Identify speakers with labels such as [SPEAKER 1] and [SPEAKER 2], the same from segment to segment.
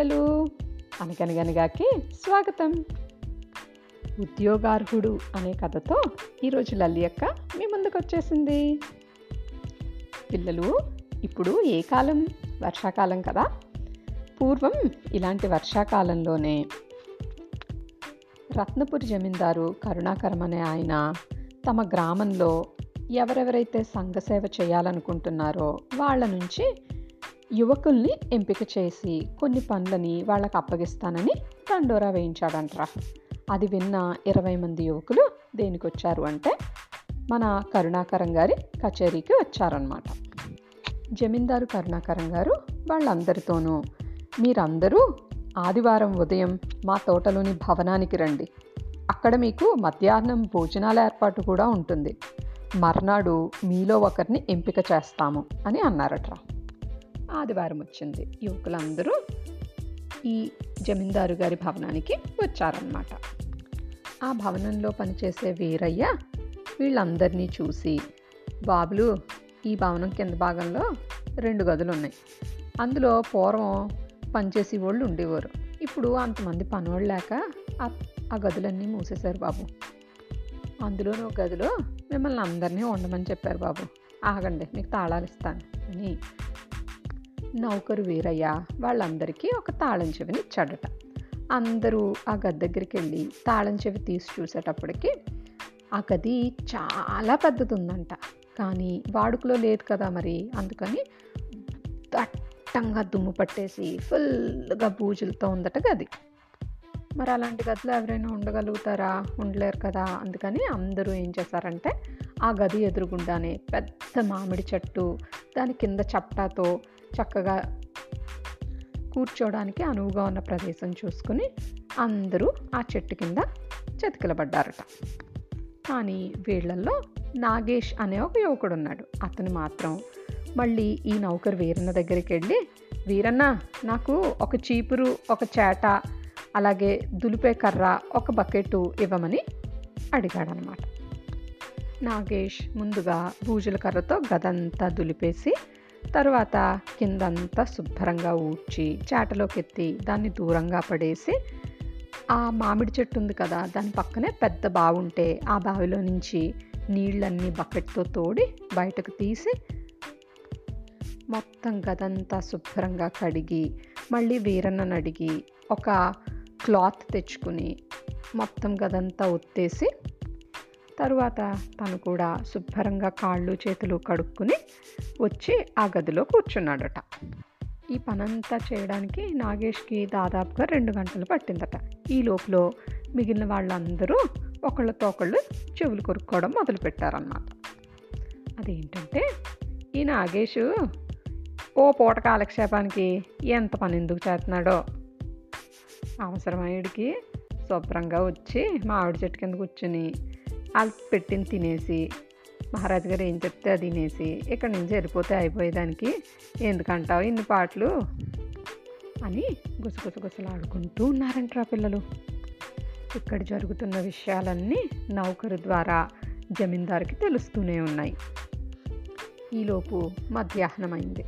[SPEAKER 1] పిల్లలు అనగనగనగాకి స్వాగతం. ఉద్యోగార్హుడు అనే కథతో ఈరోజు లల్లి అక్క మీ ముందుకు వచ్చేసింది పిల్లలు ఇప్పుడు ఏ కాలం? వర్షాకాలం కదా. పూర్వం ఇలాంటి వర్షాకాలంలోనే రత్నపురి జమీందారు కరుణాకరం అనే ఆయన తమ గ్రామంలో ఎవరెవరైతే సంఘసేవ చేయాలనుకుంటున్నారో వాళ్ళ నుంచి యువకుల్ని ఎంపిక చేసి కొన్ని పనులని వాళ్ళకి అప్పగిస్తానని తండోరా వేయించాడంట్రా. అది విన్న ఇరవై మంది యువకులు దేనికి వచ్చారు అంటే మన కరుణాకరం గారి కచేరీకి వచ్చారనమాట జమీందారు కరుణాకరం గారు వాళ్ళందరితోనూ మీరందరూ ఆదివారం ఉదయం మా తోటలోని భవనానికి రండి. అక్కడ మీకు మధ్యాహ్నం భోజనాల ఏర్పాటు కూడా ఉంటుంది. మర్నాడు మీలో ఒకరిని ఎంపిక చేస్తాము అని అన్నారట్రా. ఆదివారం వచ్చింది. యువకులందరూ ఈ జమీందారు గారి భవనానికి వచ్చారన్నమాట. ఆ భవనంలో పనిచేసే వీరయ్య వీళ్ళందరినీ చూసి బాబులు ఈ భవనం కింద భాగంలో రెండు గదులు ఉన్నాయి అందులో పూర్వం పనిచేసే వాళ్ళు ఉండేవారు. ఇప్పుడు అంతమంది పనివాళ్ళు లేక ఆ- గదులన్నీ మూసేశారు బాబు. అందులోనూ ఒక గదిలో మిమ్మల్ని అందరినీ ఉండమని చెప్పారు బాబు. ఆగండి మీకు తాళాలు ఇస్తాను. అని నౌకరు వీరయ్య వాళ్ళందరికీ ఒక తాళం చెవిని ఇచ్చాడట అందరూ ఆ గది దగ్గరికి వెళ్ళి తాళం చెవి తీసి చూసేటప్పటికి ఆ గది చాలా పెద్దది ఉందంట కానీ వాడుకలో లేదు కదా మరి అందుకని దట్టంగా దుమ్ము పట్టేసి ఫుల్గా బూజులతో ఉందట గది. మరి అలాంటి గదిలో ఎవరైనా ఉండగలుగుతారా? ఉండలేరు కదా? అందుకని అందరూ ఏం చేశారంటే ఆ గది ఎదురుగుండానే పెద్ద మామిడి చెట్టు దాని కింద చప్టాతో చక్కగా కూర్చోవడానికి అనువుగా ఉన్న ప్రదేశం చూసుకుని అందరూ ఆ చెట్టు కింద చతికిలబడ్డారట. కానీ వీళ్ళల్లో నాగేష్ అనే ఒక యువకుడు ఉన్నాడు అతను మాత్రం మళ్ళీ ఈ నౌకరు వీరన్న దగ్గరికి వెళ్ళి వీరన్న నాకు ఒక చీపురు ఒక చేట అలాగే దులిపే కర్ర ఒక బకెట్టు ఇవ్వమని అడిగాడనమాట. నాగేష్ ముందుగా బూజుల కర్రతో గదంతా దులిపేసి తర్వాత కిందంతా శుభ్రంగా ఊడ్చి చాటలోకి ఎత్తి దాన్ని దూరంగా పడేసి ఆ మామిడి చెట్టు ఉంది కదా దాని పక్కనే పెద్ద బావి ఉంటే ఆ బావిలో నుంచి నీళ్ళన్నీ బకెట్తో తోడి బయటకు తీసి మొత్తం గదంతా శుభ్రంగా కడిగి మళ్ళీ వీరన్నను అడిగి ఒక క్లాత్ తెచ్చుకుని మొత్తం గదంతా ఒత్తేసి తరువాత తను కూడా శుభ్రంగా కాళ్ళు చేతులు కడుక్కుని వచ్చి ఆ గదిలో కూర్చున్నాడట. ఈ పనంతా చేయడానికి నాగేష్కి దాదాపుగా రెండు గంటలు పట్టిందట. ఈ లోపల మిగిలిన వాళ్ళందరూ ఒకళ్ళతో ఒకళ్ళు చెవులు కొరుక్కోవడం మొదలుపెట్టారన్నమాట. అదేంటంటే ఈ నాగేష్ ఓ పూట కాలక్షేపానికి ఎంత పని ఎందుకు చేస్తున్నాడో? అవసరమయ్యడికి శుభ్రంగా వచ్చి మామిడి చెట్టు కింద కూర్చుని వాళ్ళు పెట్టింది తినేసి మహారాజు గారు ఏం చెప్తే అది తినేసి ఇక్కడి నుంచి వెళ్ళిపోతే అయిపోయేదానికి ఎందుకంటావు ఇన్ని పాటలు? అని గుసగుసగుసలాడుకుంటూ ఉన్నారంటరా పిల్లలు. ఇక్కడ జరుగుతున్న విషయాలన్నీ నౌకరు ద్వారా జమీందారుకి తెలుస్తూనే ఉన్నాయి. ఈలోపు మధ్యాహ్నం అయింది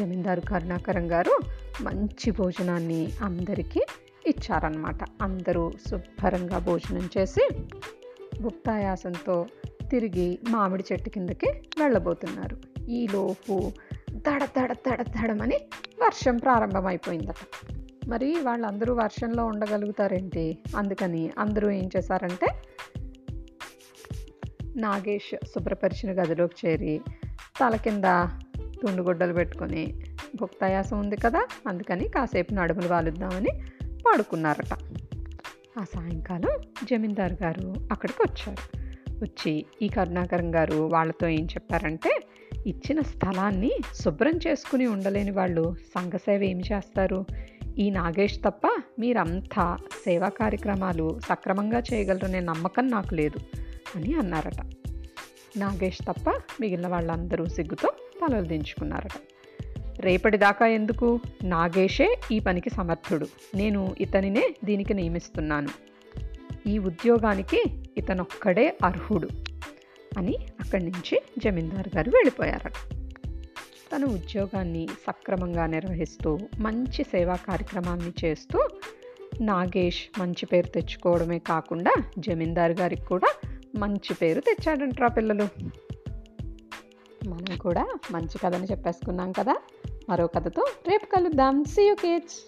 [SPEAKER 1] జమీందారు కరుణాకరం గారు మంచి భోజనాన్ని అందరికీ ఇచ్చారనమాట అందరూ శుభ్రంగా భోజనం చేసి గుప్తాయాసంతో తిరిగి మామిడి చెట్టు కిందకి వెళ్ళబోతున్నారు. ఈలోపు దడ దడ దడ దడమని వర్షం ప్రారంభమైపోయిందట. మరి వాళ్ళందరూ వర్షంలో ఉండగలుగుతారేంటి? అందుకని అందరూ ఏం చేశారంటే నాగేష్ శుభ్రపరిచిన గదిలోకి చేరి తల కింద తుండుగుడ్డలు పెట్టుకొని భుక్తాయాసం ఉంది కదా అందుకని కాసేపు నడుములు వాలుద్దామని పడుకున్నారట. ఆ సాయంకాలం జమీందారు గారు అక్కడికి వచ్చారు వచ్చి ఈ కరుణాకరం గారు వాళ్ళతో ఏం చెప్పారంటే ఇచ్చిన స్థలాన్ని శుభ్రం చేసుకుని ఉండలేని వాళ్ళు సంఘసేవ ఏం చేస్తారు? ఈ నాగేష్ తప్ప మీరంతా సేవా కార్యక్రమాలు సక్రమంగా చేయగలరనే నమ్మకం నాకు లేదు అని అన్నారట. నాగేష్ తప్ప మిగిలిన వాళ్ళందరూ సిగ్గుతో తలలు దించుకున్నారట. రేపటిదాకా ఎందుకు? నాగేషే ఈ పనికి సమర్థుడు. నేను ఇతనినే దీనికి నియమిస్తున్నాను. ఈ ఉద్యోగానికి ఇతనొక్కడే అర్హుడు అని అక్కడి నుంచి జమీందారు గారు వెళ్ళిపోయారట తన ఉద్యోగాన్ని సక్రమంగా నిర్వహిస్తూ మంచి సేవా కార్యక్రమాన్ని చేస్తూ నాగేష్ మంచి పేరు తెచ్చుకోవడమే కాకుండా జమీందారు గారికి కూడా మంచి పేరు తెచ్చాడంట్రా పిల్లలు. మనం కూడా మంచి కథని చెప్పేసుకున్నాం కదా? మరో కథతో రేపు కలుద్దాం. See you kids